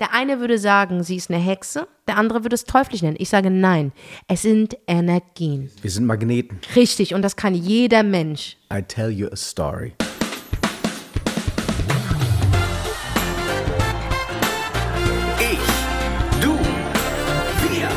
Der eine würde sagen, sie ist eine Hexe, der andere würde es teuflisch nennen. Ich sage nein, es sind Energien. Wir sind Magneten. Richtig, und das kann jeder Mensch. I tell you a story. Ich, du, wir.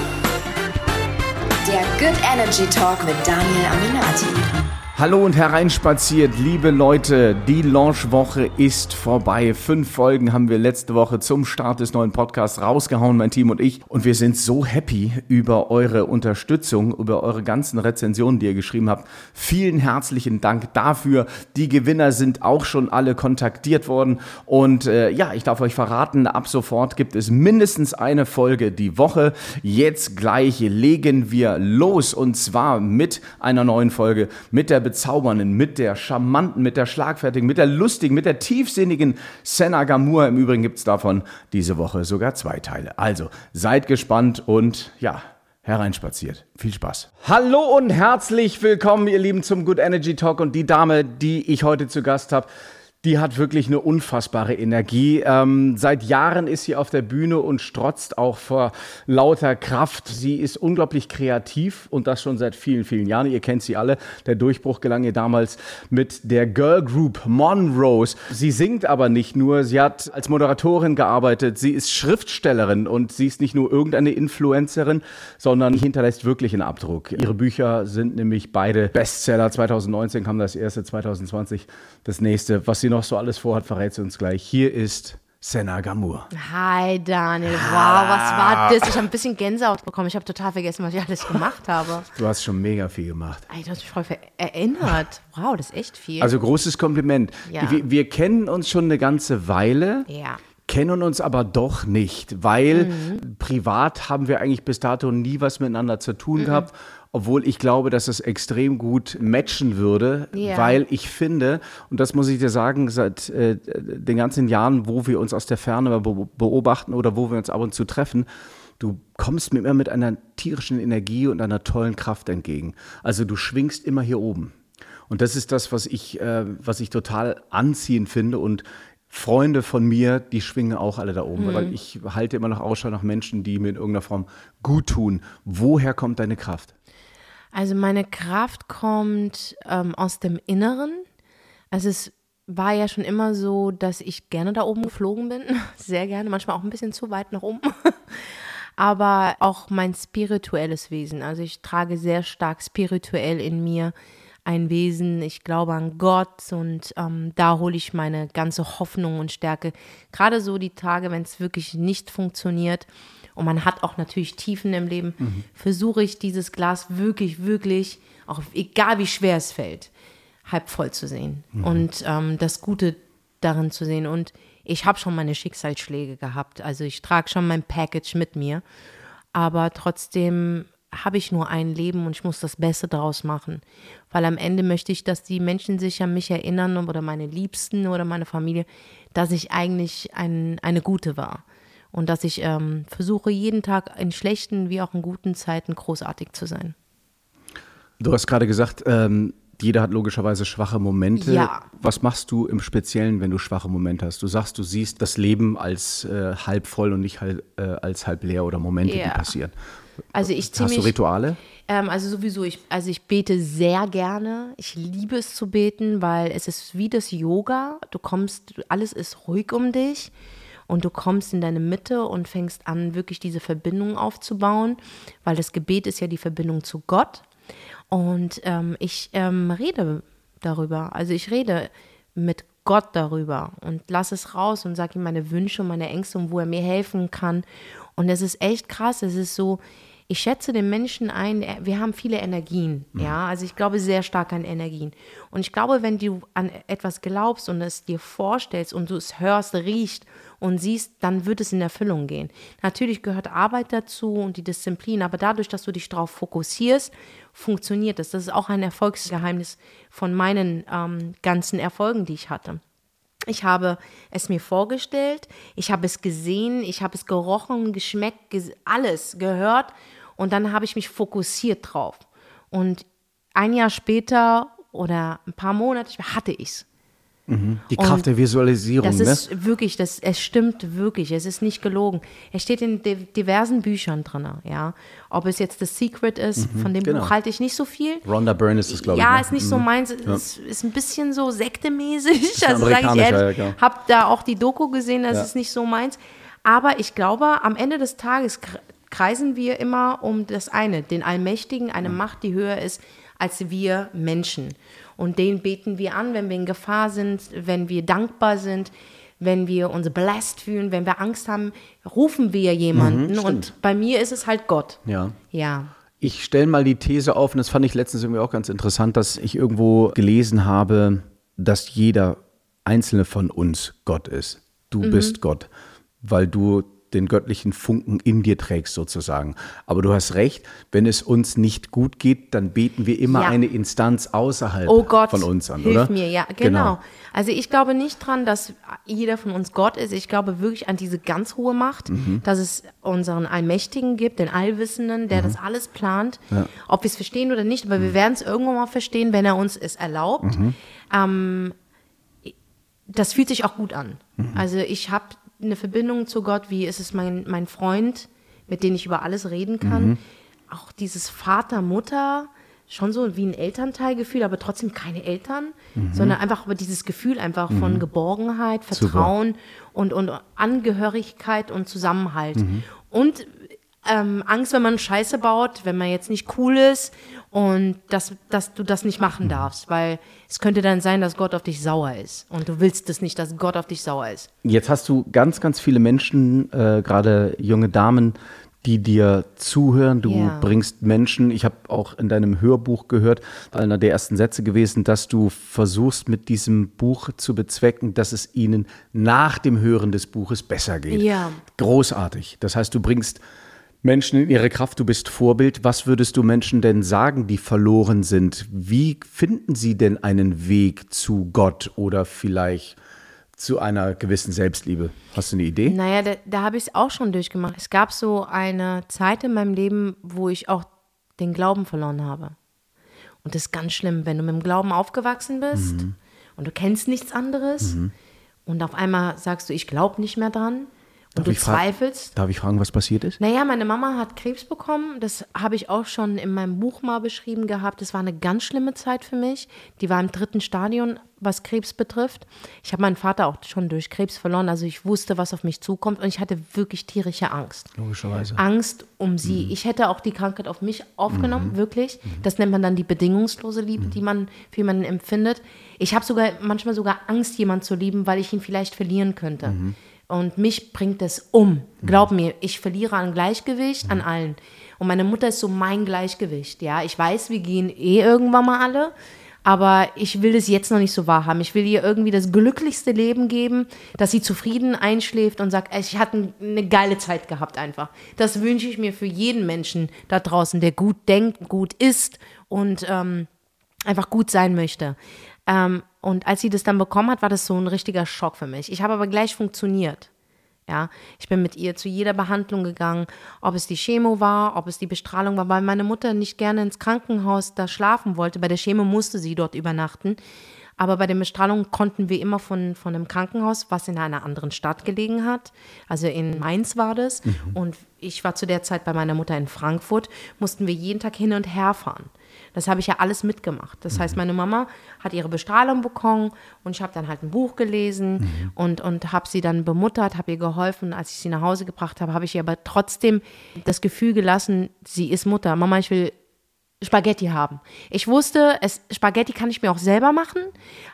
Der Good Energy Talk mit Daniel Aminati. Hallo und hereinspaziert, liebe Leute. Die Launchwoche ist vorbei. Fünf Folgen haben wir letzte Woche zum Start des neuen Podcasts rausgehauen, mein Team und ich. Und wir sind so happy über eure Unterstützung, über eure ganzen Rezensionen, die ihr geschrieben habt. Vielen herzlichen Dank dafür. Die Gewinner sind auch schon alle kontaktiert worden. Und äh, ja, ich darf euch verraten, ab sofort gibt es mindestens eine Folge die Woche. Jetzt gleich legen wir los und zwar mit einer neuen Folge mit der bezaubernden, mit der charmanten, mit der schlagfertigen, mit der lustigen, mit der tiefsinnigen Senna Gamur. Im Übrigen gibt es davon diese Woche sogar zwei Teile. Also seid gespannt und ja, hereinspaziert. Viel Spaß. Hallo und herzlich willkommen, ihr Lieben, zum Good Energy Talk. Und die Dame, die ich heute zu Gast habe, die hat wirklich eine unfassbare Energie. Ähm, seit Jahren ist sie auf der Bühne und strotzt auch vor lauter Kraft. Sie ist unglaublich kreativ und das schon seit vielen, vielen Jahren. Ihr kennt sie alle. Der Durchbruch gelang ihr damals mit der Girl Group Monrose. Sie singt aber nicht nur. Sie hat als Moderatorin gearbeitet. Sie ist Schriftstellerin und sie ist nicht nur irgendeine Influencerin, sondern hinterlässt wirklich einen Abdruck. Ihre Bücher sind nämlich beide Bestseller. 2019 kam das erste, 2020 das nächste. Was sie noch so alles vorhat, verrät sie uns gleich. Hier ist Senna Gamur. Hi Daniel, wow, was war das? Ich habe ein bisschen Gänsehaut bekommen. Ich habe total vergessen, was ich alles gemacht habe. Du hast schon mega viel gemacht. Du hast mich voll erinnert. Wow, das ist echt viel. Also großes Kompliment. Ja. Wir, wir kennen uns schon eine ganze Weile. ja. Kennen uns aber doch nicht, weil Mhm. privat haben wir eigentlich bis dato nie was miteinander zu Mhm. tun gehabt. Obwohl ich glaube, dass es extrem gut matchen würde, Ja. weil ich finde, und das muss ich dir sagen, seit äh, den ganzen Jahren, wo wir uns aus der Ferne be beobachten oder wo wir uns ab und zu treffen, du kommst mir immer mit einer tierischen Energie und einer tollen Kraft entgegen. Also du schwingst immer hier oben. Und das ist das, was ich, äh, was ich total anziehend finde. Und Freunde von mir, die schwingen auch alle da oben, weil ich halte immer noch Ausschau nach Menschen, die mir in irgendeiner Form gut tun. Woher kommt deine Kraft? Also meine Kraft kommt ähm, aus dem Inneren. Also es war ja schon immer so, dass ich gerne da oben geflogen bin. Sehr gerne, manchmal auch ein bisschen zu weit nach oben. Aber auch mein spirituelles Wesen. Also ich trage sehr stark spirituell in mir ein Wesen. Ich glaube an Gott und ähm, da hole ich meine ganze Hoffnung und Stärke. Gerade so die Tage, wenn es wirklich nicht funktioniert und man hat auch natürlich Tiefen im Leben, versuche ich dieses Glas wirklich, wirklich, auch egal wie schwer es fällt, halb voll zu sehen und ähm, das Gute darin zu sehen. Und ich habe schon meine Schicksalsschläge gehabt. Also ich trage schon mein Package mit mir. Aber trotzdem habe ich nur ein Leben und ich muss das Beste daraus machen. Weil am Ende möchte ich, dass die Menschen sich an mich erinnern oder meine Liebsten oder meine Familie, dass ich eigentlich ein, eine gute war. Und dass ich ähm, versuche, jeden Tag in schlechten wie auch in guten Zeiten großartig zu sein. Du hast gerade gesagt, ähm, jeder hat logischerweise schwache Momente. Ja. Was machst du im Speziellen, wenn du schwache Momente hast? Du sagst, du siehst das Leben als äh, halb voll und nicht halb, äh, als halb leer oder Momente, die Ja. passieren. Also ich ziehe Hast du Rituale? Ähm, also sowieso, ich, also ich bete sehr gerne. Ich liebe es zu beten, weil es ist wie das Yoga. Du kommst, alles ist ruhig um dich und du kommst in deine Mitte und fängst an, wirklich diese Verbindung aufzubauen, weil das Gebet ist ja die Verbindung zu Gott. Und ähm, ich ähm, rede darüber. Also ich rede mit Gott darüber und lass es raus und sage ihm meine Wünsche und meine Ängste und wo er mir helfen kann. Und es ist echt krass. Es ist so, ich schätze den Menschen ein, wir haben viele Energien, ja, also ich glaube sehr stark an Energien. Und ich glaube, wenn du an etwas glaubst und es dir vorstellst und du es hörst, riechst und siehst, dann wird es in Erfüllung gehen. Natürlich gehört Arbeit dazu und die Disziplin, aber dadurch, dass du dich darauf fokussierst, funktioniert es. Das ist auch ein Erfolgsgeheimnis von meinen ähm, ganzen Erfolgen, die ich hatte. Ich habe es mir vorgestellt, ich habe es gesehen, ich habe es gerochen, geschmeckt, ges alles gehört und dann habe ich mich fokussiert drauf. Und ein Jahr später oder ein paar Monate hatte ich es. Die Kraft der Visualisierung, Das ne? ist wirklich, das, es stimmt wirklich, es ist nicht gelogen. Es steht in di- diversen Büchern drin, ja. Ob es jetzt The Secret ist, von dem genau. Buch halte ich nicht so viel. Rhonda Byrne ist das, glaube ich. Ja, ne? ist nicht so meins. Es ist ein bisschen so sektemäßig. Also sage ich ehrlich, ja, klar. hab da auch die Doku gesehen, das Ja. ist nicht so meins. Aber ich glaube, am Ende des Tages kreisen wir immer um das eine, den Allmächtigen, eine Macht, die höher ist als wir Menschen. Und den beten wir an, wenn wir in Gefahr sind, wenn wir dankbar sind, wenn wir uns blessed fühlen, wenn wir Angst haben, rufen wir jemanden. und bei mir ist es halt Gott. Ja. Ja. Ich stelle mal die These auf, und das fand ich letztens irgendwie auch ganz interessant, dass ich irgendwo gelesen habe, dass jeder einzelne von uns Gott ist. Du Mhm. bist Gott, weil du den göttlichen Funken in dir trägst sozusagen. Aber du hast recht, wenn es uns nicht gut geht, dann beten wir immer Ja. eine Instanz außerhalb Oh Gott, von uns an, hilf oder? mir, ja, genau. Also ich glaube nicht dran, dass jeder von uns Gott ist. Ich glaube wirklich an diese ganz hohe Macht, Mhm. dass es unseren Allmächtigen gibt, den Allwissenden, der Mhm. das alles plant. Ob wir es verstehen oder nicht, aber Mhm. wir werden es irgendwann mal verstehen, wenn er uns es erlaubt. Ähm, das fühlt sich auch gut an. Mhm. Also ich habe eine Verbindung zu Gott, wie ist es mein, mein Freund, mit dem ich über alles reden kann. Mhm. Auch dieses Vater, Mutter, schon so wie ein Elternteilgefühl, aber trotzdem keine Eltern, Mhm. sondern einfach aber dieses Gefühl einfach von Geborgenheit, Vertrauen und, und Angehörigkeit und Zusammenhalt. Mhm. Und ähm, Angst, wenn man Scheiße baut, wenn man jetzt nicht cool ist und dass, dass du das nicht machen darfst, weil es könnte dann sein, dass Gott auf dich sauer ist und du willst es nicht, dass Gott auf dich sauer ist. Jetzt hast du ganz, ganz viele Menschen, äh, gerade junge Damen, die dir zuhören. Du Ja. bringst Menschen, ich habe auch in deinem Hörbuch gehört, einer der ersten Sätze gewesen, dass du versuchst mit diesem Buch zu bezwecken, dass es ihnen nach dem Hören des Buches besser geht. Ja. Großartig. Das heißt, du bringst Menschen in ihre Kraft, du bist Vorbild. Was würdest du Menschen denn sagen, die verloren sind? Wie finden sie denn einen Weg zu Gott oder vielleicht zu einer gewissen Selbstliebe? Hast du eine Idee? Naja, da, da habe ich es auch schon durchgemacht. Es gab so eine Zeit in meinem Leben, wo ich auch den Glauben verloren habe. Und das ist ganz schlimm, wenn du mit dem Glauben aufgewachsen bist Mhm. und du kennst nichts anderes und auf einmal sagst du, ich glaube nicht mehr dran und du ich zweifelst. Darf ich fragen, was passiert ist? Naja, meine Mama hat Krebs bekommen. Das habe ich auch schon in meinem Buch mal beschrieben gehabt. Das war eine ganz schlimme Zeit für mich. Die war im dritten Stadion, was Krebs betrifft. Ich habe meinen Vater auch schon durch Krebs verloren. Also ich wusste, was auf mich zukommt. Und ich hatte wirklich tierische Angst. Logischerweise. Angst um sie. Ich hätte auch die Krankheit auf mich aufgenommen, wirklich. Das nennt man dann die bedingungslose Liebe, die man für jemanden empfindet. Ich habe sogar manchmal sogar Angst, jemanden zu lieben, weil ich ihn vielleicht verlieren könnte. Und mich bringt es um. Glaub mir, ich verliere an Gleichgewicht an allen. Und meine Mutter ist so mein Gleichgewicht. Ja, ich weiß, wir gehen eh irgendwann mal alle. Aber ich will es jetzt noch nicht so wahrhaben. Ich will ihr irgendwie das glücklichste Leben geben, dass sie zufrieden einschläft und sagt, ich hatte eine geile Zeit gehabt einfach. Das wünsche ich mir für jeden Menschen da draußen, der gut denkt, gut isst und ähm, einfach gut sein möchte. Ähm, und als sie das dann bekommen hat, war das so ein richtiger Schock für mich. Ich habe aber gleich funktioniert. Ja, ich bin mit ihr zu jeder Behandlung gegangen, ob es die Chemo war, ob es die Bestrahlung war, weil meine Mutter nicht gerne ins Krankenhaus da schlafen wollte. Bei der Chemo musste sie dort übernachten. Aber bei den Bestrahlungen konnten wir immer von, von einem Krankenhaus, was in einer anderen Stadt gelegen hat. Also in Mainz war das. Und ich war zu der Zeit bei meiner Mutter in Frankfurt, mussten wir jeden Tag hin und her fahren. Das habe ich ja alles mitgemacht. Das heißt, meine Mama hat ihre Bestrahlung bekommen und ich habe dann halt ein Buch gelesen und, und habe sie dann bemuttert, habe ihr geholfen. Als ich sie nach Hause gebracht habe, habe ich ihr aber trotzdem das Gefühl gelassen, sie ist Mutter. Mama, ich will Spaghetti haben. Ich wusste, es, Spaghetti kann ich mir auch selber machen,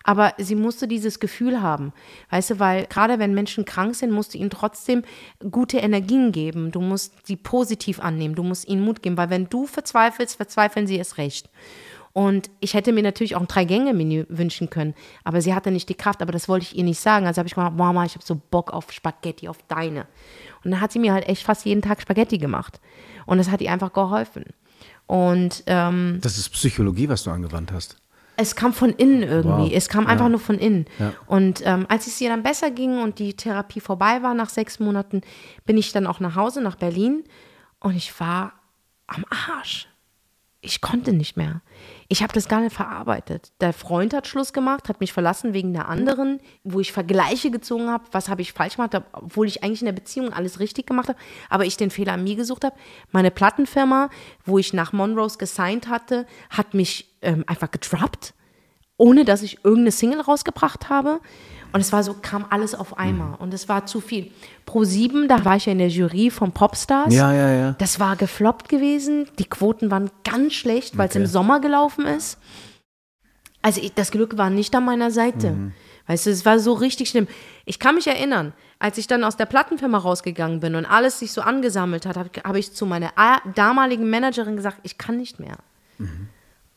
aber sie musste dieses Gefühl haben. Weißt du, weil gerade wenn Menschen krank sind, musst du ihnen trotzdem gute Energien geben. Du musst sie positiv annehmen. Du musst ihnen Mut geben, weil wenn du verzweifelst, verzweifeln sie es recht. Und ich hätte mir natürlich auch ein Drei-Gänge-Menü wünschen können, aber sie hatte nicht die Kraft, aber das wollte ich ihr nicht sagen. Also habe ich gesagt, Mama, ich habe so Bock auf Spaghetti, auf deine. Und dann hat sie mir halt echt fast jeden Tag Spaghetti gemacht. Und das hat ihr einfach geholfen. Und ähm, Das ist Psychologie, was du angewandt hast. es kam von innen irgendwie. Wow. Es kam einfach Ja. nur von innen. Ja. Und ähm, als es ihr dann besser ging und die Therapie vorbei war nach sechs Monaten, bin ich dann auch nach Hause, nach Berlin. Und ich war am Arsch. ich konnte nicht mehr. Ich habe das gar nicht verarbeitet. Der Freund hat Schluss gemacht, hat mich verlassen wegen der anderen, wo ich Vergleiche gezogen habe, was habe ich falsch gemacht, obwohl ich eigentlich in der Beziehung alles richtig gemacht habe, aber ich den Fehler an mir gesucht habe. Meine Plattenfirma, wo ich nach Monrose gesigned hatte, hat mich ähm, einfach gedroppt, ohne dass ich irgendeine Single rausgebracht habe. Und es war so, kam alles auf einmal. Und es war zu viel. Pro 7, da war ich ja in der Jury von Popstars. Ja, ja, ja. Das war gefloppt gewesen. Die Quoten waren ganz schlecht, weil es im Sommer gelaufen ist. Also ich, das Glück war nicht an meiner Seite. Weißt du, es war so richtig schlimm. Ich kann mich erinnern, als ich dann aus der Plattenfirma rausgegangen bin und alles sich so angesammelt hat, habe hab ich zu meiner a- damaligen Managerin gesagt, ich kann nicht mehr.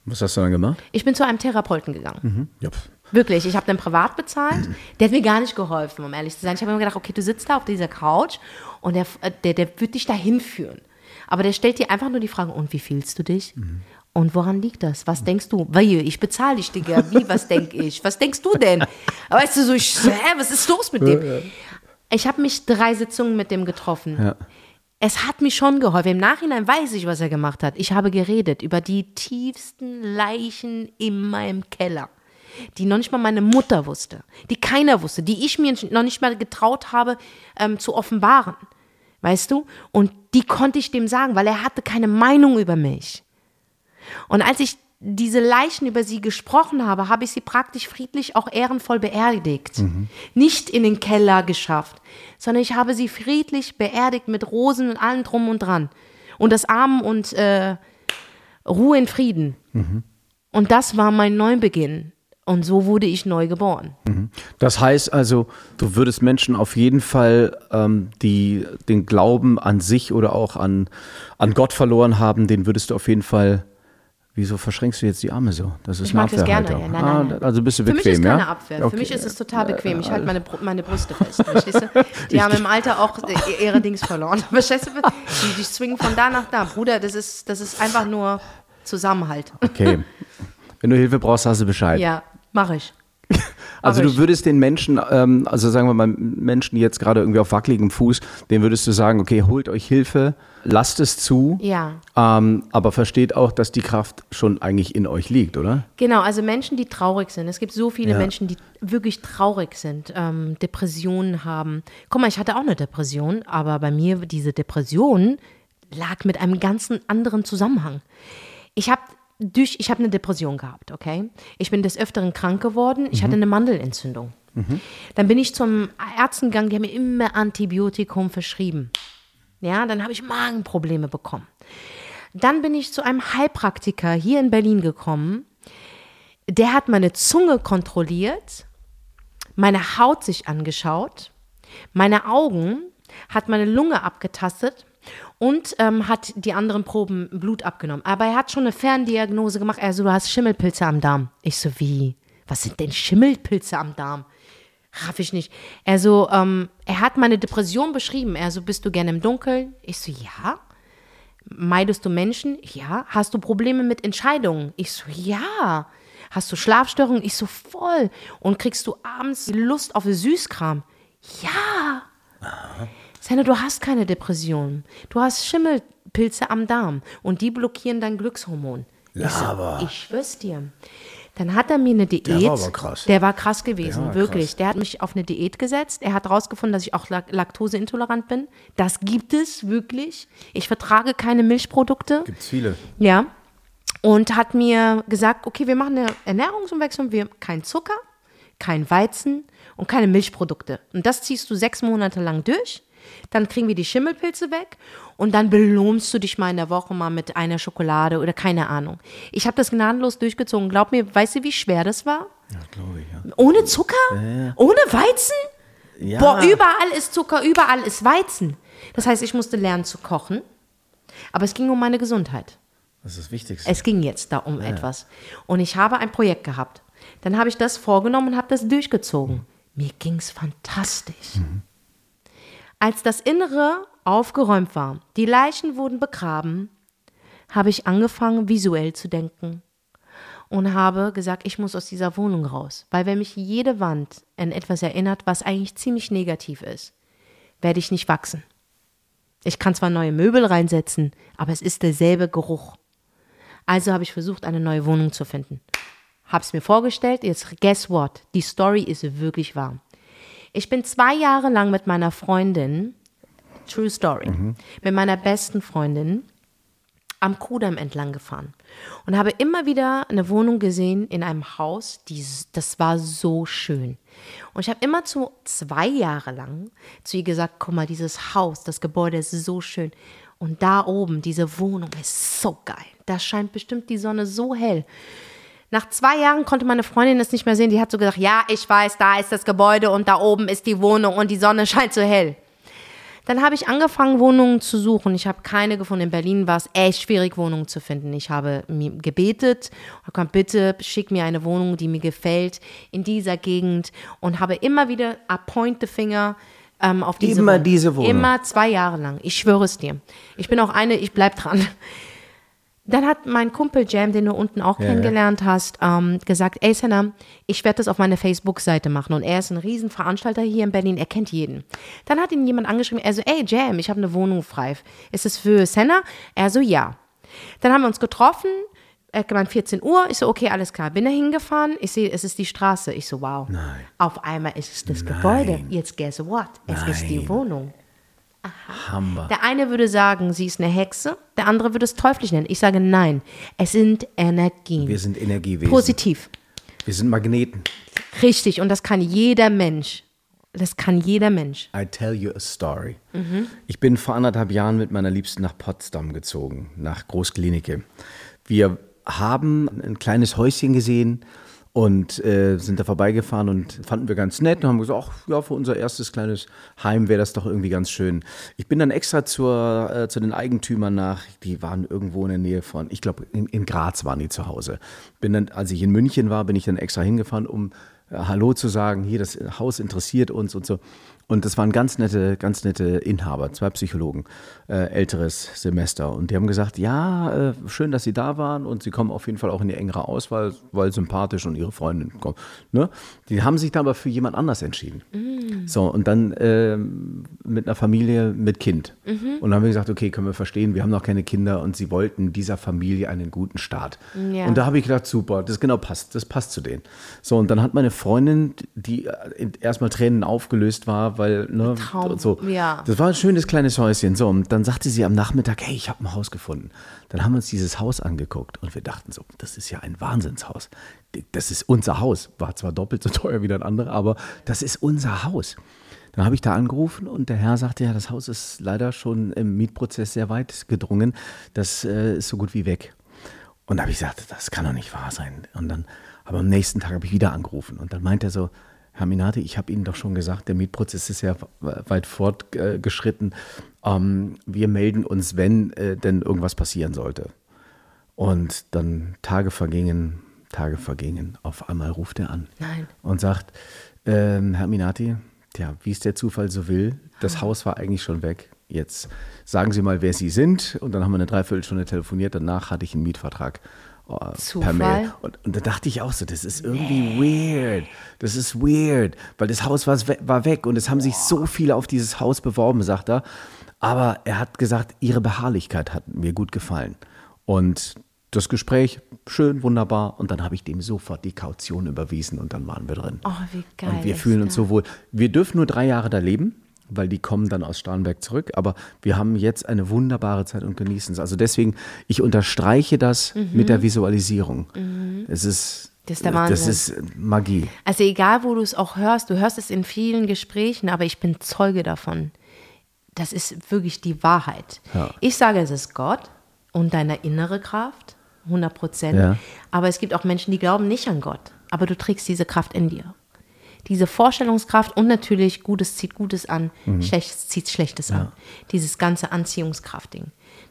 Was hast du dann gemacht? Ich bin zu einem Therapeuten gegangen. Ja. pf. Wirklich, ich habe den privat bezahlt. Der hat mir gar nicht geholfen, um ehrlich zu sein. Ich habe immer gedacht, okay, du sitzt da auf dieser Couch und der, äh, der, der wird dich dahin führen. Aber der stellt dir einfach nur die Frage, und wie fühlst du dich? Und woran liegt das? Was denkst du? Weil ich bezahle dich, Digga. Wie, was denk ich? Was denkst du denn? Weißt du, so, ich, so, hä, was ist los mit dem? Ich habe mich drei Sitzungen mit dem getroffen. Ja. Es hat mir schon geholfen. Im Nachhinein weiß ich, was er gemacht hat. Ich habe geredet über die tiefsten Leichen in meinem Keller, die noch nicht mal meine Mutter wusste, die keiner wusste, die ich mir noch nicht mal getraut habe ähm, zu offenbaren. Weißt du? Und die konnte ich dem sagen, weil er hatte keine Meinung über mich. Und als ich diese Leichen über sie gesprochen habe, habe ich sie praktisch friedlich auch ehrenvoll beerdigt. Nicht in den Keller geschafft, sondern ich habe sie friedlich beerdigt mit Rosen und allem drum und dran. Und das Armen und äh, Ruhe in Frieden. Und das war mein Neubeginn. Und so wurde ich neu geboren. Das heißt also, du würdest Menschen auf jeden Fall, ähm, die den Glauben an sich oder auch an, an Gott verloren haben, den würdest du auf jeden Fall. Wieso verschränkst du jetzt die Arme so? Das ist Ich mag eine das gerne. Ja, nein, nein, nein. Ah, also bist du Für bequem, mich ist ja? keine Abwehr. Für Okay. mich ist es total bequem. Ich halte meine, Br- meine Brüste fest. Verstehst du? Die haben im Alter auch äh, ihre Dings verloren. Verstehst du? Die, die swingen von da nach da. Bruder, das ist, das ist einfach nur Zusammenhalt. Okay. Wenn du Hilfe brauchst, hast du Bescheid. Ja, mache ich. Also du würdest den Menschen, ähm, also sagen wir mal Menschen, die jetzt gerade irgendwie auf wackeligem Fuß, denen würdest du sagen, okay, holt euch Hilfe, lasst es zu, Ja. ähm, aber versteht auch, dass die Kraft schon eigentlich in euch liegt, oder? Genau, also Menschen, die traurig sind. Es gibt so viele Ja. Menschen, die wirklich traurig sind, ähm, Depressionen haben. Guck mal, ich hatte auch eine Depression, aber bei mir diese Depression lag mit einem ganzen anderen Zusammenhang. Ich habe durch, ich habe eine Depression gehabt, okay? Ich bin des Öfteren krank geworden. Ich hatte eine Mandelentzündung. Dann bin ich zum Arzt gegangen, die haben mir immer Antibiotikum verschrieben. Ja, dann habe ich Magenprobleme bekommen. Dann bin ich zu einem Heilpraktiker hier in Berlin gekommen. Der hat meine Zunge kontrolliert, meine Haut sich angeschaut, meine Augen, hat meine Lunge abgetastet und ähm, hat die anderen Proben Blut abgenommen. Aber er hat schon eine Ferndiagnose gemacht. Also, du hast Schimmelpilze am Darm. Ich so, wie? Was sind denn Schimmelpilze am Darm? Raff ich nicht. Er so, ähm, er hat meine Depression beschrieben. Er so, bist du gerne im Dunkeln? Ich so, ja. Meidest du Menschen? Ja. Hast du Probleme mit Entscheidungen? Ich so, ja. Hast du Schlafstörungen? Ich so, voll. Und kriegst du abends Lust auf Süßkram? Ja. Senna, du hast keine Depression. Du hast Schimmelpilze am Darm und die blockieren dein Glückshormon. Ich, so, ich schwör's dir. Dann hat er mir eine Diät. war aber krass. Der war krass gewesen, war wirklich. krass. Der hat mich auf eine Diät gesetzt. Er hat herausgefunden, dass ich auch lak laktoseintolerant bin. Das gibt es wirklich. Ich vertrage keine Milchprodukte. Gibt's viele. Ja. Und hat mir gesagt, okay, wir machen eine Ernährungsumwechslung, wir kein Zucker, kein Weizen und keine Milchprodukte. Und das ziehst du sechs Monate lang durch. Dann kriegen wir die Schimmelpilze weg und dann belohnst du dich mal in der Woche mal mit einer Schokolade oder keine Ahnung. Ich habe das gnadenlos durchgezogen. Glaub mir, weißt du, wie schwer das war? Ja, glaube ich, ja. Ohne Zucker? Ohne Weizen? Ja. Boah, überall ist Zucker, überall ist Weizen. Das heißt, ich musste lernen zu kochen. Aber es ging um meine Gesundheit. Das ist das Wichtigste. Es ging jetzt da um etwas. Und ich habe ein Projekt gehabt. Dann habe ich das vorgenommen und habe das durchgezogen. Mir ging es fantastisch. Als das Innere aufgeräumt war, die Leichen wurden begraben, habe ich angefangen, visuell zu denken. Und habe gesagt, ich muss aus dieser Wohnung raus. Weil wenn mich jede Wand an etwas erinnert, was eigentlich ziemlich negativ ist, werde ich nicht wachsen. Ich kann zwar neue Möbel reinsetzen, aber es ist derselbe Geruch. Also habe ich versucht, eine neue Wohnung zu finden. Hab's mir vorgestellt, jetzt guess what? Die Story ist wirklich wahr. Ich bin zwei Jahre lang mit meiner Freundin, True Story, mit meiner besten Freundin am Kudamm entlang gefahren und habe immer wieder eine Wohnung gesehen in einem Haus, die, das war so schön. Und ich habe immer zu zwei Jahre lang zu ihr gesagt, guck mal, dieses Haus, das Gebäude ist so schön. Und da oben, diese Wohnung ist so geil. Da scheint bestimmt die Sonne so hell. Nach zwei Jahren konnte meine Freundin es nicht mehr sehen. Die hat so gesagt, ja, ich weiß, da ist das Gebäude und da oben ist die Wohnung und die Sonne scheint so hell. Dann habe ich angefangen, Wohnungen zu suchen. Ich habe keine gefunden. In Berlin war es echt schwierig, Wohnungen zu finden. Ich habe mir gebetet, komm, bitte schick mir eine Wohnung, die mir gefällt in dieser Gegend und habe immer wieder a point the finger ähm, auf diese Immer Wohnung. diese Wohnung. Immer zwei Jahre lang. Ich schwöre es dir. Ich bin auch eine, ich bleib dran. Dann hat mein Kumpel Jam, den du unten auch Ja, kennengelernt hast, ähm, gesagt, ey Senna, ich werde das auf meine Facebook-Seite machen. Und er ist ein Riesenveranstalter hier in Berlin, er kennt jeden. Dann hat ihn jemand angeschrieben, er so, ey Jam, ich habe eine Wohnung frei. Ist es für Senna? Er so, ja. Dann haben wir uns getroffen, er hat gemeint 14 Uhr. Ich so, okay, alles klar. Bin da hingefahren. Ich sehe, es ist die Straße. Ich so, wow. Nein. Auf einmal ist es das Gebäude. Jetzt guess what? Es ist die Nein. Wohnung. Hammer. Der eine würde sagen, sie ist eine Hexe, der andere würde es teuflisch nennen. Ich sage nein, es sind Energien. Wir sind Energiewesen. Positiv. Wir sind Magneten. Richtig, und das kann jeder Mensch. Das kann jeder Mensch. I tell you a story. Mhm. Ich bin vor anderthalb Jahren mit meiner Liebsten nach Potsdam gezogen, nach Großklinike. Wir haben ein kleines Häuschen gesehen und äh, sind da vorbeigefahren und fanden wir ganz nett und haben gesagt, ach ja, für unser erstes kleines Heim wäre das doch irgendwie ganz schön. Ich bin dann extra zur, äh, zu den Eigentümern nach, die waren irgendwo in der Nähe von, ich glaube in, in Graz waren die zu Hause. Bin dann, als ich in München war, bin ich dann extra hingefahren, um äh, Hallo zu sagen, hier das Haus interessiert uns und so. Und das waren ganz nette, ganz nette Inhaber, zwei Psychologen, äh, älteres Semester. Und die haben gesagt, ja, äh, schön, dass Sie da waren und Sie kommen auf jeden Fall auch in die engere Auswahl, weil sympathisch und Ihre Freundin kommen. Ne? Die haben sich dann aber für jemand anders entschieden. So, und dann ähm, mit einer Familie mit Kind. Und dann haben wir gesagt, okay, können wir verstehen, wir haben noch keine Kinder und sie wollten dieser Familie einen guten Start. Ja. Und da habe ich gedacht, super, das genau passt, das passt zu denen. So, und dann hat meine Freundin, die äh, erstmal Tränen aufgelöst war, weil, ne, Traum, so, ja. das war ein schönes kleines Häuschen. So, und dann sagte sie am Nachmittag, hey, ich habe ein Haus gefunden. Dann haben wir uns dieses Haus angeguckt und wir dachten so, das ist ja ein Wahnsinnshaus. Das ist unser Haus. War zwar doppelt so teuer wie das andere, aber das ist unser Haus. Dann habe ich da angerufen und der Herr sagte, ja, das Haus ist leider schon im Mietprozess sehr weit gedrungen. Das äh, ist so gut wie weg. Und da habe ich gesagt, das kann doch nicht wahr sein. Und dann, aber am nächsten Tag habe ich wieder angerufen und dann meint er so, Herr Minati, ich habe Ihnen doch schon gesagt, der Mietprozess ist ja weit fortgeschritten. Ähm, wir melden uns, wenn äh, denn irgendwas passieren sollte. Und dann Tage vergingen, Tage vergingen. Auf einmal ruft er an Nein. und sagt, ähm, Herr Minati, tja, wie es der Zufall so will, das Haus war eigentlich schon weg. Jetzt sagen Sie mal, wer Sie sind. Und dann haben wir eine Dreiviertelstunde telefoniert. Danach hatte ich einen Mietvertrag äh, per Zufall? Mail. Und, und da dachte ich auch so, das ist irgendwie weird. Das ist weird, weil das Haus war, war weg und es haben sich so viele auf dieses Haus beworben, sagt er. Aber er hat gesagt, Ihre Beharrlichkeit hat mir gut gefallen. Und das Gespräch, schön, wunderbar. Und dann habe ich dem sofort die Kaution überwiesen und dann waren wir drin. Oh, wie geil. Und wir fühlen uns das. so wohl. Wir dürfen nur drei Jahre da leben, weil die kommen dann aus Starnberg zurück. Aber wir haben jetzt eine wunderbare Zeit und genießen es. Also deswegen, ich unterstreiche das mit der Visualisierung. Es ist, Mhm. Das ist der das Wahnsinn. ist Magie. Also egal, wo du es auch hörst, du hörst es in vielen Gesprächen, aber ich bin Zeuge davon. Das ist wirklich die Wahrheit. Ja. Ich sage, es ist Gott und deine innere Kraft, 100 Prozent. Ja. Aber es gibt auch Menschen, die glauben nicht an Gott, aber du trägst diese Kraft in dir. Diese Vorstellungskraft und natürlich Gutes zieht Gutes an, Mhm. Schlechtes zieht Schlechtes an. Dieses ganze Anziehungskraftding.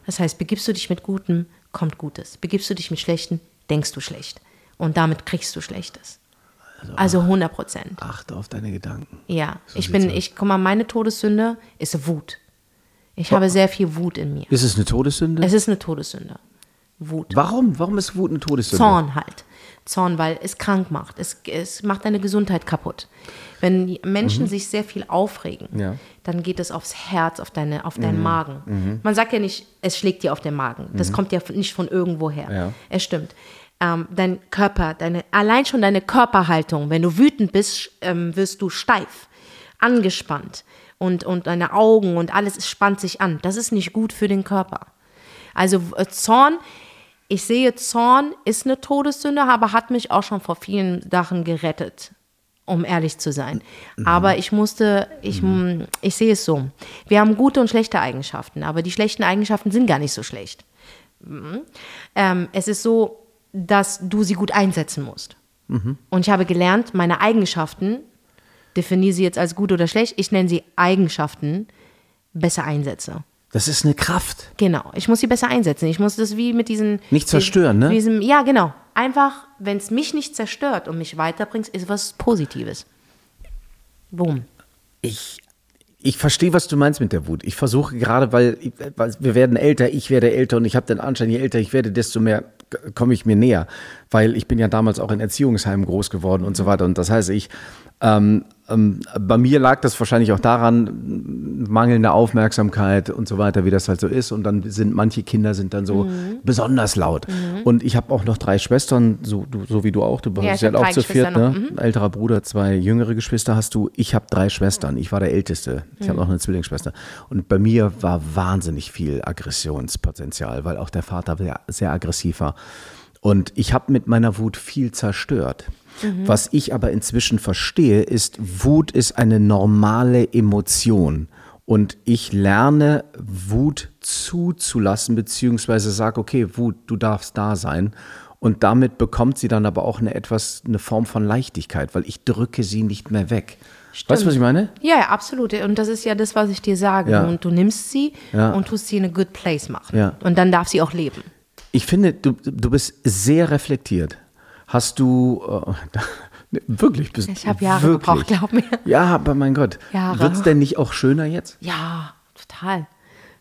Das heißt, begibst du dich mit Gutem, kommt Gutes. Begibst du dich mit Schlechtem, denkst du schlecht. Und damit kriegst du Schlechtes. Also 100 Prozent. Achte auf deine Gedanken. Ja, So ich bin, aus. ich, guck mal, meine Todessünde ist Wut. Ich habe sehr viel Wut in mir. Ist es eine Todessünde? Es ist eine Todessünde. Wut. Warum? Warum ist Wut eine Todessünde? Zorn halt. Zorn, weil es krank macht. Es, es macht deine Gesundheit kaputt. Wenn Menschen sich sehr viel aufregen, Mhm. Ja. Mhm. dann geht es aufs Herz, auf, deine, auf deinen Magen. Man sagt ja nicht, es schlägt dir auf den Magen. Das kommt ja nicht von irgendwoher. Ja. Es stimmt. Ähm, dein Körper, deine, allein schon deine Körperhaltung, wenn du wütend bist, ähm, wirst du steif, angespannt und, und deine Augen und alles es spannt sich an. Das ist nicht gut für den Körper. Also äh, Zorn, ich sehe, Zorn ist eine Todessünde, aber hat mich auch schon vor vielen Sachen gerettet, um ehrlich zu sein. Aber ich musste, ich, mm, ich sehe es so. Wir haben gute und schlechte Eigenschaften, aber die schlechten Eigenschaften sind gar nicht so schlecht. Mhm. Ähm, es ist so, dass du sie gut einsetzen musst. Und ich habe gelernt, meine Eigenschaften, definiere sie jetzt als gut oder schlecht, ich nenne sie Eigenschaften, besser einsetze. Das ist eine Kraft. Genau, ich muss sie besser einsetzen. Ich muss das wie mit diesen. Nicht zerstören, ne? Diesem, ja, genau. Einfach, wenn es mich nicht zerstört und mich weiterbringt, ist was Positives. Boom. Ich, ich verstehe, was du meinst mit der Wut. Ich versuche gerade, weil, weil wir werden älter, ich werde älter und ich habe den Anschein, je älter ich werde, desto mehr komme ich mir näher. Weil ich bin ja damals auch in Erziehungsheimen groß geworden und so weiter. Und das heißt, ich, ähm, bei mir lag das wahrscheinlich auch daran, mangelnde Aufmerksamkeit und so weiter, wie das halt so ist. Und dann sind manche Kinder sind dann so besonders laut. Und ich habe auch noch drei Schwestern, so, du, so wie du auch. Du bist ja auch drei zu viert, ne? noch, Älterer Bruder, zwei jüngere Geschwister hast du. Ich habe drei Schwestern. Ich war der Älteste. Ich habe noch eine Zwillingsschwester. Und bei mir war wahnsinnig viel Aggressionspotenzial, weil auch der Vater sehr, sehr aggressiv war. Und ich habe mit meiner Wut viel zerstört. Was ich aber inzwischen verstehe, ist, Wut ist eine normale Emotion. Und ich lerne, Wut zuzulassen, beziehungsweise sage, okay, Wut, du darfst da sein. Und damit bekommt sie dann aber auch eine etwas, eine Form von Leichtigkeit, weil ich drücke sie nicht mehr weg. Weißt du, was ich meine? Ja, ja, absolut. Und das ist ja das, was ich dir sage. Ja. Und du nimmst sie Ja. und tust sie in a good place machen. Ja. Und dann darf sie auch leben. Ich finde, du, du bist sehr reflektiert. Hast du äh, wirklich bist Ich habe Jahre wirklich. gebraucht, glaub mir. Ja, aber mein Gott, wird es denn nicht auch schöner jetzt? Ja, total.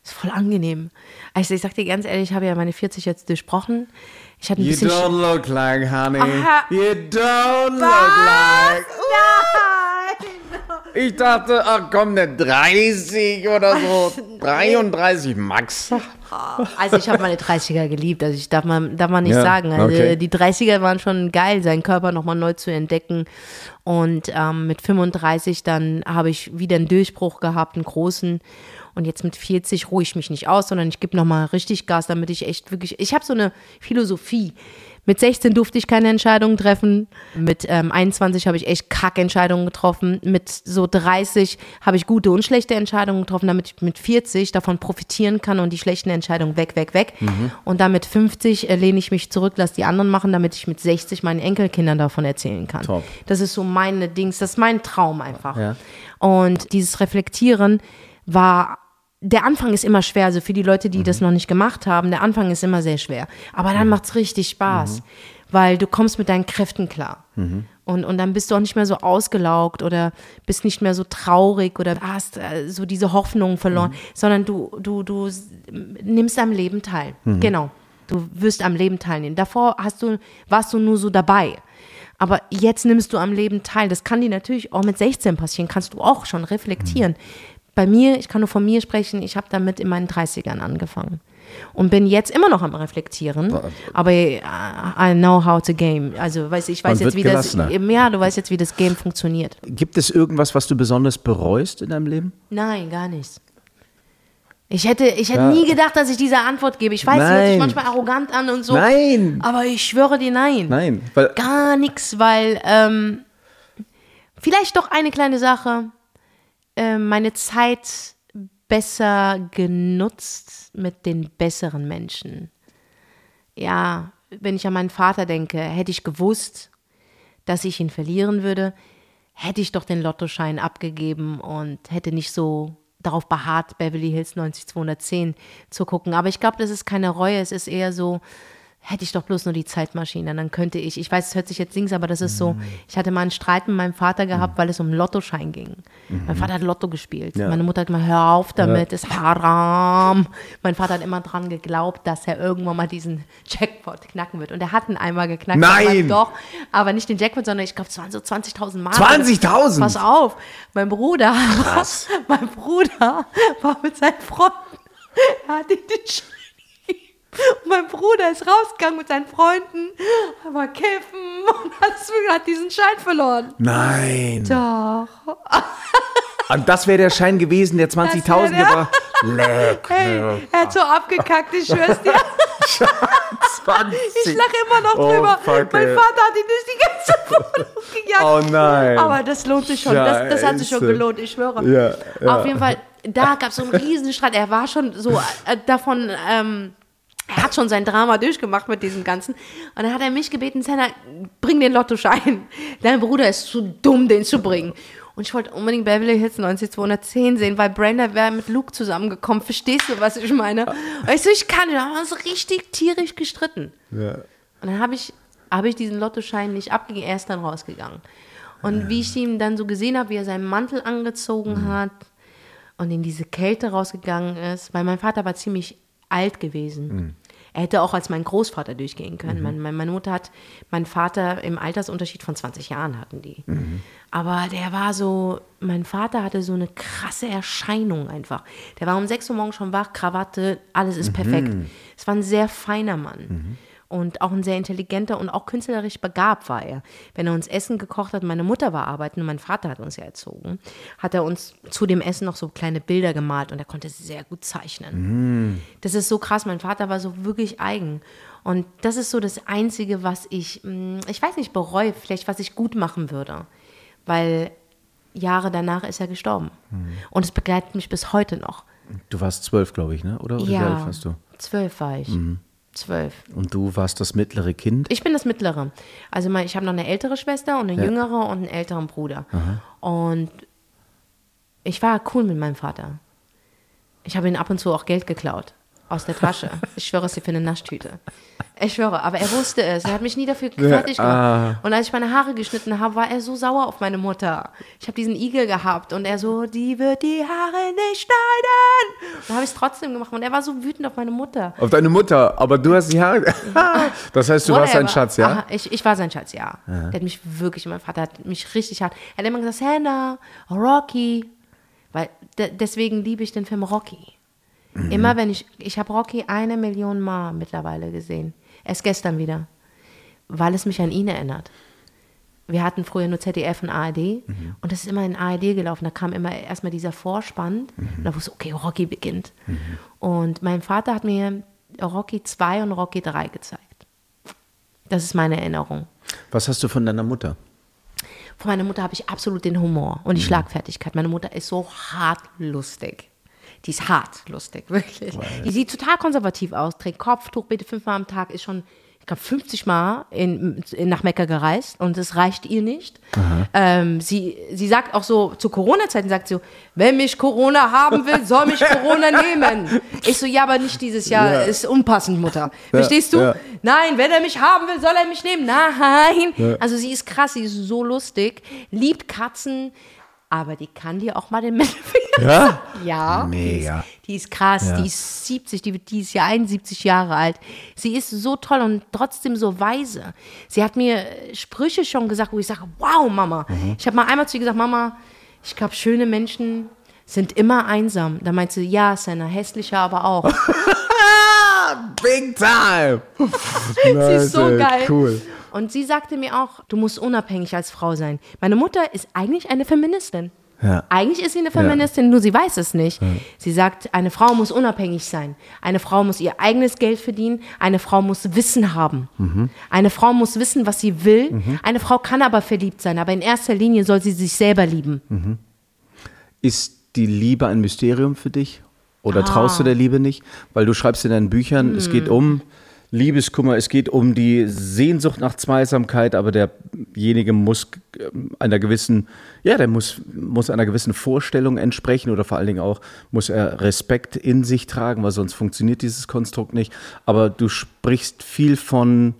Ist voll angenehm. Also ich sag dir ganz ehrlich, ich habe ja meine 40 jetzt durchbrochen. Ich hatte ein bisschen... Sch- look like honey. Aha. You don't look like. Ich dachte, ach komm, eine 30 oder so. 33 Max. Also ich habe meine 30er geliebt, also ich darf man, darf man nicht Ja, sagen. Also okay. die 30er waren schon geil, seinen Körper nochmal neu zu entdecken. Und ähm, mit 35 dann habe ich wieder einen Durchbruch gehabt, einen großen. Und jetzt mit 40 ruhe ich mich nicht aus, sondern ich gebe nochmal richtig Gas, damit ich echt wirklich. Ich habe so eine Philosophie. Mit 16 durfte ich keine Entscheidungen treffen. Mit ähm, 21 habe ich echt Kackentscheidungen getroffen. Mit so 30 habe ich gute und schlechte Entscheidungen getroffen, damit ich mit 40 davon profitieren kann und die schlechten Entscheidungen weg, weg, weg. Und dann mit 50 äh, lehne ich mich zurück, lasse die anderen machen, damit ich mit 60 meinen Enkelkindern davon erzählen kann. Top. Das ist so meine Dings, das ist mein Traum einfach. Ja. Und dieses Reflektieren war, der Anfang ist immer schwer, also für die Leute, die das noch nicht gemacht haben, der Anfang ist immer sehr schwer. Aber dann macht es richtig Spaß, weil du kommst mit deinen Kräften klar. Und, und dann bist du auch nicht mehr so ausgelaugt oder bist nicht mehr so traurig oder hast äh, so diese Hoffnung verloren, sondern du, du, du nimmst am Leben teil. Genau. Du wirst am Leben teilnehmen. Davor hast du, warst du nur so dabei. Aber jetzt nimmst du am Leben teil. Das kann dir natürlich auch mit 16 passieren. Kannst du auch schon reflektieren. Bei mir, ich kann nur von mir sprechen, ich habe damit in meinen 30ern angefangen. Und bin jetzt immer noch am Reflektieren. Aber äh, I know how to game. Also weiß ich weiß Man jetzt, wie das. Ja, du weißt jetzt, wie das Game funktioniert. Gibt es irgendwas, was du besonders bereust in deinem Leben? Nein, gar nichts. Ich hätte, ich hätte Ja. nie gedacht, dass ich diese Antwort gebe. Ich weiß, sie hört Nein. sich manchmal arrogant an und so. Nein. Aber ich schwöre dir, nein. Nein, weil Gar nichts, weil ähm, vielleicht doch eine kleine Sache. Ähm, meine Zeit besser genutzt mit den besseren Menschen. Ja, wenn ich an meinen Vater denke, hätte ich gewusst, dass ich ihn verlieren würde, hätte ich doch den Lottoschein abgegeben und hätte nicht so darauf beharrt, Beverly Hills 90210 zu gucken. Aber ich glaube, das ist keine Reue, es ist eher so, hätte ich doch bloß nur die Zeitmaschine, dann könnte ich, ich weiß, es hört sich jetzt Dings, aber das ist so, ich hatte mal einen Streit mit meinem Vater gehabt, weil es um Lottoschein ging. Mein Vater hat Lotto gespielt. Ja. Meine Mutter hat gesagt, hör auf damit, ist haram. Mein Vater hat immer dran geglaubt, dass er irgendwann mal diesen Jackpot knacken wird. Und er hat ihn einmal geknackt. Nein! Aber doch, aber nicht den Jackpot, sondern ich glaube, es waren so 20.000 Mark. 20.000? Pass auf, mein Bruder, Krass. mein Bruder war mit seinen Freunden, er hatte den Schein. Und mein Bruder ist rausgegangen mit seinen Freunden, war kiffen und hat- diesen Schein verloren. Nein. Doch. Und das wäre der Schein gewesen, der 20.000 Das wär der- gebracht. Leck. Hey, er hat so abgekackt, ich schwör's dir. 20. Ich lache immer noch Oh, drüber. mein. Vater hat ihn durch die ganze Wohnung gejagt. Oh nein. Aber das lohnt sich schon. Das, das hat sich schon gelohnt, ich schwöre. Ja, ja. Auf jeden Fall, da gab es so einen Riesenstreit. Er war schon so äh, davon, ähm, er hat schon sein Drama durchgemacht mit diesem Ganzen. Und dann hat er mich gebeten, Senna, bring den Lottoschein. Dein Bruder ist zu dumm, den zu bringen. Und ich wollte unbedingt Beverly Hills 90210 sehen, weil Brenda wäre mit Luke zusammengekommen. Verstehst du, was ich meine? Und ich so, ich kann nicht. Da haben wir uns richtig tierisch gestritten. Ja. Und dann habe ich, hab ich diesen Lottoschein nicht abgegeben, er ist dann rausgegangen. Und wie ich ihn dann so gesehen habe, wie er seinen Mantel angezogen hat und in diese Kälte rausgegangen ist, weil mein Vater war ziemlich alt gewesen. Er hätte auch als mein Großvater durchgehen können. Mein, mein, meine Mutter hat, mein Vater im Altersunterschied von 20 Jahren hatten die. Aber der war so, mein Vater hatte so eine krasse Erscheinung einfach. Der war um 6 Uhr morgens schon wach, Krawatte, alles ist perfekt. Es war ein sehr feiner Mann. Und auch ein sehr intelligenter und auch künstlerisch begabt war er. Wenn er uns Essen gekocht hat, meine Mutter war arbeiten und mein Vater hat uns ja erzogen, hat er uns zu dem Essen noch so kleine Bilder gemalt und er konnte sehr gut zeichnen. Das ist so krass. Mein Vater war so wirklich eigen. Und das ist so das Einzige, was ich, mh, ich weiß nicht, bereue, vielleicht was ich gut machen würde. Weil Jahre danach ist er gestorben. Und es begleitet mich bis heute noch. Du warst zwölf, glaube ich, ne? Oder, oder wie alt Ja, warst du? zwölf war ich. Zwölf. Und du warst das mittlere Kind? Ich bin das Mittlere. Also ich habe noch eine ältere Schwester und eine Ja. jüngere und einen älteren Bruder. Und ich war cool mit meinem Vater. Ich habe ihm ab und zu auch Geld geklaut. Aus der Tasche. Ich schwöre es dir für eine Naschtüte. Ich schwöre, aber er wusste es. Er hat mich nie dafür fertig gemacht. ah. Und als ich meine Haare geschnitten habe, war er so sauer auf meine Mutter. Ich habe diesen Igel gehabt und er so, die wird die Haare nicht schneiden. Dann habe ich es trotzdem gemacht und er war so wütend auf meine Mutter. Auf deine Mutter, aber du hast die Haare. das heißt, du warst sein Whatever. Schatz, ja? Aha, ich, ich war sein Schatz, ja. Der hat mich wirklich, mein Vater hat mich richtig hart. Er hat immer gesagt, Hannah, Rocky. Weil de deswegen liebe ich den Film Rocky. Mhm. Immer wenn ich, ich habe Rocky eine Million Mal mittlerweile gesehen. Erst gestern wieder. Weil es mich an ihn erinnert. Wir hatten früher nur ZDF und ARD Mhm. und das ist immer in ARD gelaufen. Da kam immer erstmal dieser Vorspann Mhm. und da wusste ich, okay, Rocky beginnt. Und mein Vater hat mir Rocky 2 und Rocky 3 gezeigt. Das ist meine Erinnerung. Was hast du von deiner Mutter? Von meiner Mutter habe ich absolut den Humor und die Schlagfertigkeit. Meine Mutter ist so hart lustig. Die ist hart lustig, wirklich. Die sieht total konservativ aus, trägt Kopftuch, bitte fünfmal am Tag, ist schon, ich glaube, 50 Mal in, in, nach Mekka gereist und es reicht ihr nicht. Ähm, sie, sie sagt auch so, zu Corona-Zeiten sagt sie so, wenn mich Corona haben will, soll mich Corona nehmen. Ich so, ja, aber nicht dieses Jahr, Ja. ist unpassend, Mutter. Verstehst du? ja. Nein, wenn er mich haben will, soll er mich nehmen. Nein. Also sie ist krass, sie ist so lustig, liebt Katzen, aber die kann dir auch mal den Mittelfinger Ja? ja, Mega. Die ist, die ist krass, Ja. die ist 70, die, die ist ja 71 Jahre alt. Sie ist so toll und trotzdem so weise. Sie hat mir Sprüche schon gesagt, wo ich sage, wow, Mama. Mhm. Ich habe mal einmal zu ihr gesagt, Mama, ich glaube, schöne Menschen sind immer einsam. Da meinte sie, ja, Senna, hässlicher aber auch. Big time! sie ist so geil. Cool. Und sie sagte mir auch, du musst unabhängig als Frau sein. Meine Mutter ist eigentlich eine Feministin. Ja. Eigentlich ist sie eine Feministin, nur sie weiß es nicht. Sie sagt, eine Frau muss unabhängig sein. Eine Frau muss ihr eigenes Geld verdienen. Eine Frau muss Wissen haben. Eine Frau muss wissen, was sie will. Eine Frau kann aber verliebt sein, aber in erster Linie soll sie sich selber lieben. Ist die Liebe ein Mysterium für dich? Oder Ah. traust du der Liebe nicht? Weil du schreibst in deinen Büchern, es Hm. geht um Liebeskummer, es geht um die Sehnsucht nach Zweisamkeit, aber derjenige muss äh, einer gewissen, ja, der muss, muss einer gewissen Vorstellung entsprechen oder vor allen Dingen auch muss er Respekt in sich tragen, weil sonst funktioniert dieses Konstrukt nicht. Aber du sprichst viel von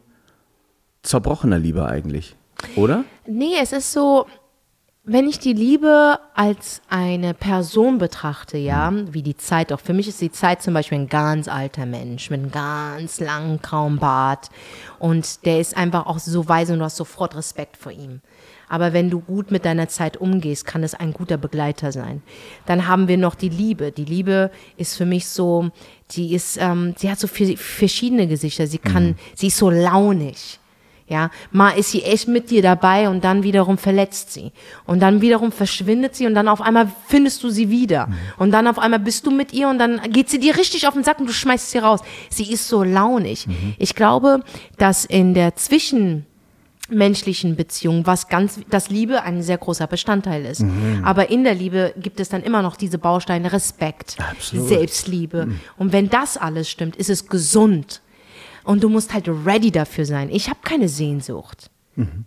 zerbrochener Liebe eigentlich, oder? Nee, es ist so, wenn ich die Liebe als eine Person betrachte, ja, wie die Zeit auch, für mich ist die Zeit zum Beispiel ein ganz alter Mensch mit einem ganz langen grauen Bart und der ist einfach auch so weise und du hast sofort Respekt vor ihm. Aber wenn du gut mit deiner Zeit umgehst, kann es ein guter Begleiter sein. Dann haben wir noch die Liebe. Die Liebe ist für mich so, die ist, ähm, sie hat so viel, verschiedene Gesichter. Sie kann, sie ist so launig. Ja, mal ist sie echt mit dir dabei und dann wiederum verletzt sie. Und dann wiederum verschwindet sie und dann auf einmal findest du sie wieder. Und dann auf einmal bist du mit ihr und dann geht sie dir richtig auf den Sack und du schmeißt sie raus. Sie ist so launig. Ich glaube, dass in der zwischenmenschlichen Beziehung, was ganz, dass Liebe ein sehr großer Bestandteil ist. Aber in der Liebe gibt es dann immer noch diese Bausteine Respekt, Absolut. Selbstliebe. Und wenn das alles stimmt, ist es gesund. Und du musst halt ready dafür sein. Ich habe keine Sehnsucht.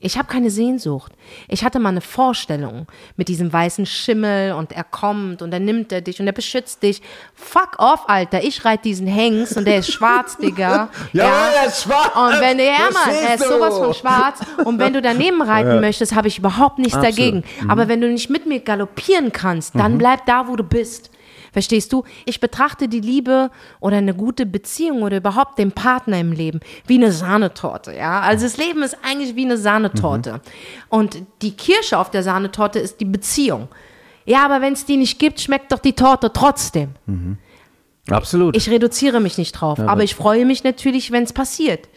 Ich habe keine Sehnsucht. Ich hatte mal eine Vorstellung mit diesem weißen Schimmel und er kommt und dann nimmt er dich und er beschützt dich. Fuck off, Alter. Ich reite diesen Hengst und der ist schwarz, Digga. er ist schwarz. Und wenn du, ja, Mann, er ist sowas von schwarz. Und wenn du daneben reiten möchtest, habe ich überhaupt nichts Absolut. dagegen. Aber wenn du nicht mit mir galoppieren kannst, dann bleib da, wo du bist. Verstehst du? Ich betrachte die Liebe oder eine gute Beziehung oder überhaupt den Partner im Leben wie eine Sahnetorte, ja? Also das Leben ist eigentlich wie eine Sahnetorte. Und die Kirsche auf der Sahnetorte ist die Beziehung. Ja, aber wenn es die nicht gibt, schmeckt doch die Torte trotzdem. Absolut. Ich reduziere mich nicht drauf, aber ich freue mich natürlich, wenn es passiert.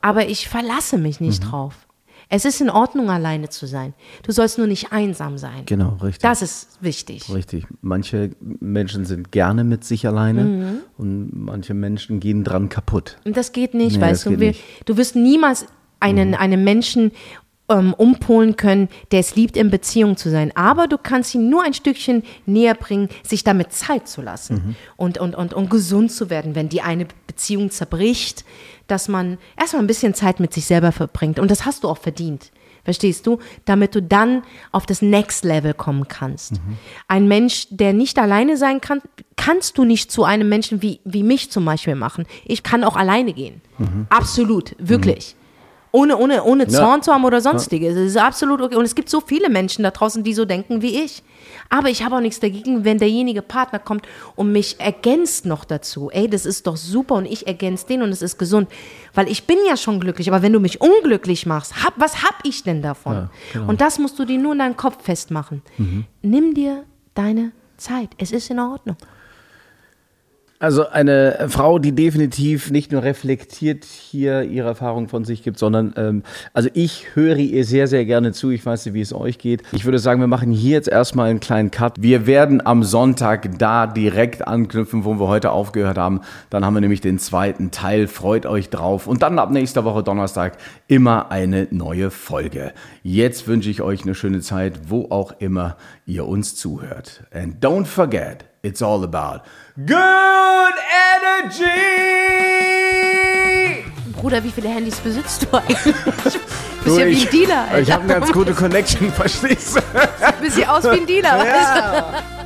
Aber ich verlasse mich nicht drauf. Es ist in Ordnung, alleine zu sein. Du sollst nur nicht einsam sein. genau, richtig. Das ist wichtig. Richtig. Manche Menschen sind gerne mit sich alleine Mhm. und manche Menschen gehen dran kaputt. Und das geht nicht, Nee, weißt du. nicht. du wirst niemals einen, einen Menschen ähm, umpolen können, der es liebt, in Beziehung zu sein. Aber du kannst ihn nur ein Stückchen näher bringen, sich damit Zeit zu lassen Mhm. und, und, und, und gesund zu werden, wenn die eine Beziehung zerbricht, dass man erstmal ein bisschen Zeit mit sich selber verbringt. Und das hast du auch verdient. Verstehst du? Damit du dann auf das Next Level kommen kannst. Mhm. Ein Mensch, der nicht alleine sein kann, kannst du nicht zu einem Menschen wie, wie mich zum Beispiel machen. Ich kann auch alleine gehen. Mhm. Absolut, wirklich. Ohne, ohne, ohne Zorn zu haben oder sonstiges. Es ist absolut okay. Und es gibt so viele Menschen da draußen, die so denken wie ich. Aber ich habe auch nichts dagegen, wenn derjenige Partner kommt und mich ergänzt noch dazu. Ey, das ist doch super und ich ergänze den und es ist gesund. Weil ich bin ja schon glücklich, aber wenn du mich unglücklich machst, hab, was hab ich denn davon? genau. Und das musst du dir nur in deinen Kopf festmachen. Nimm dir deine Zeit. Es ist in Ordnung. Also eine Frau, die definitiv nicht nur reflektiert hier ihre Erfahrung von sich gibt, sondern ähm, also ich höre ihr sehr, sehr gerne zu. Ich weiß nicht, wie es euch geht. Ich würde sagen, wir machen hier jetzt erstmal einen kleinen Cut. Wir werden am Sonntag da direkt anknüpfen, wo wir heute aufgehört haben. Dann haben wir nämlich den zweiten Teil. Freut euch drauf. Und dann ab nächster Woche Donnerstag immer eine neue Folge. Jetzt wünsche ich euch eine schöne Zeit, wo auch immer ihr uns zuhört. And don't forget, it's all about good energy. Bruder, wie viele Handys besitzt du eigentlich? Du bist ja wie ein Dealer, Alter. Ich habe eine ganz gute Connection, verstehst du? Du bist ja aus wie ein Dealer. weißt du? Ja.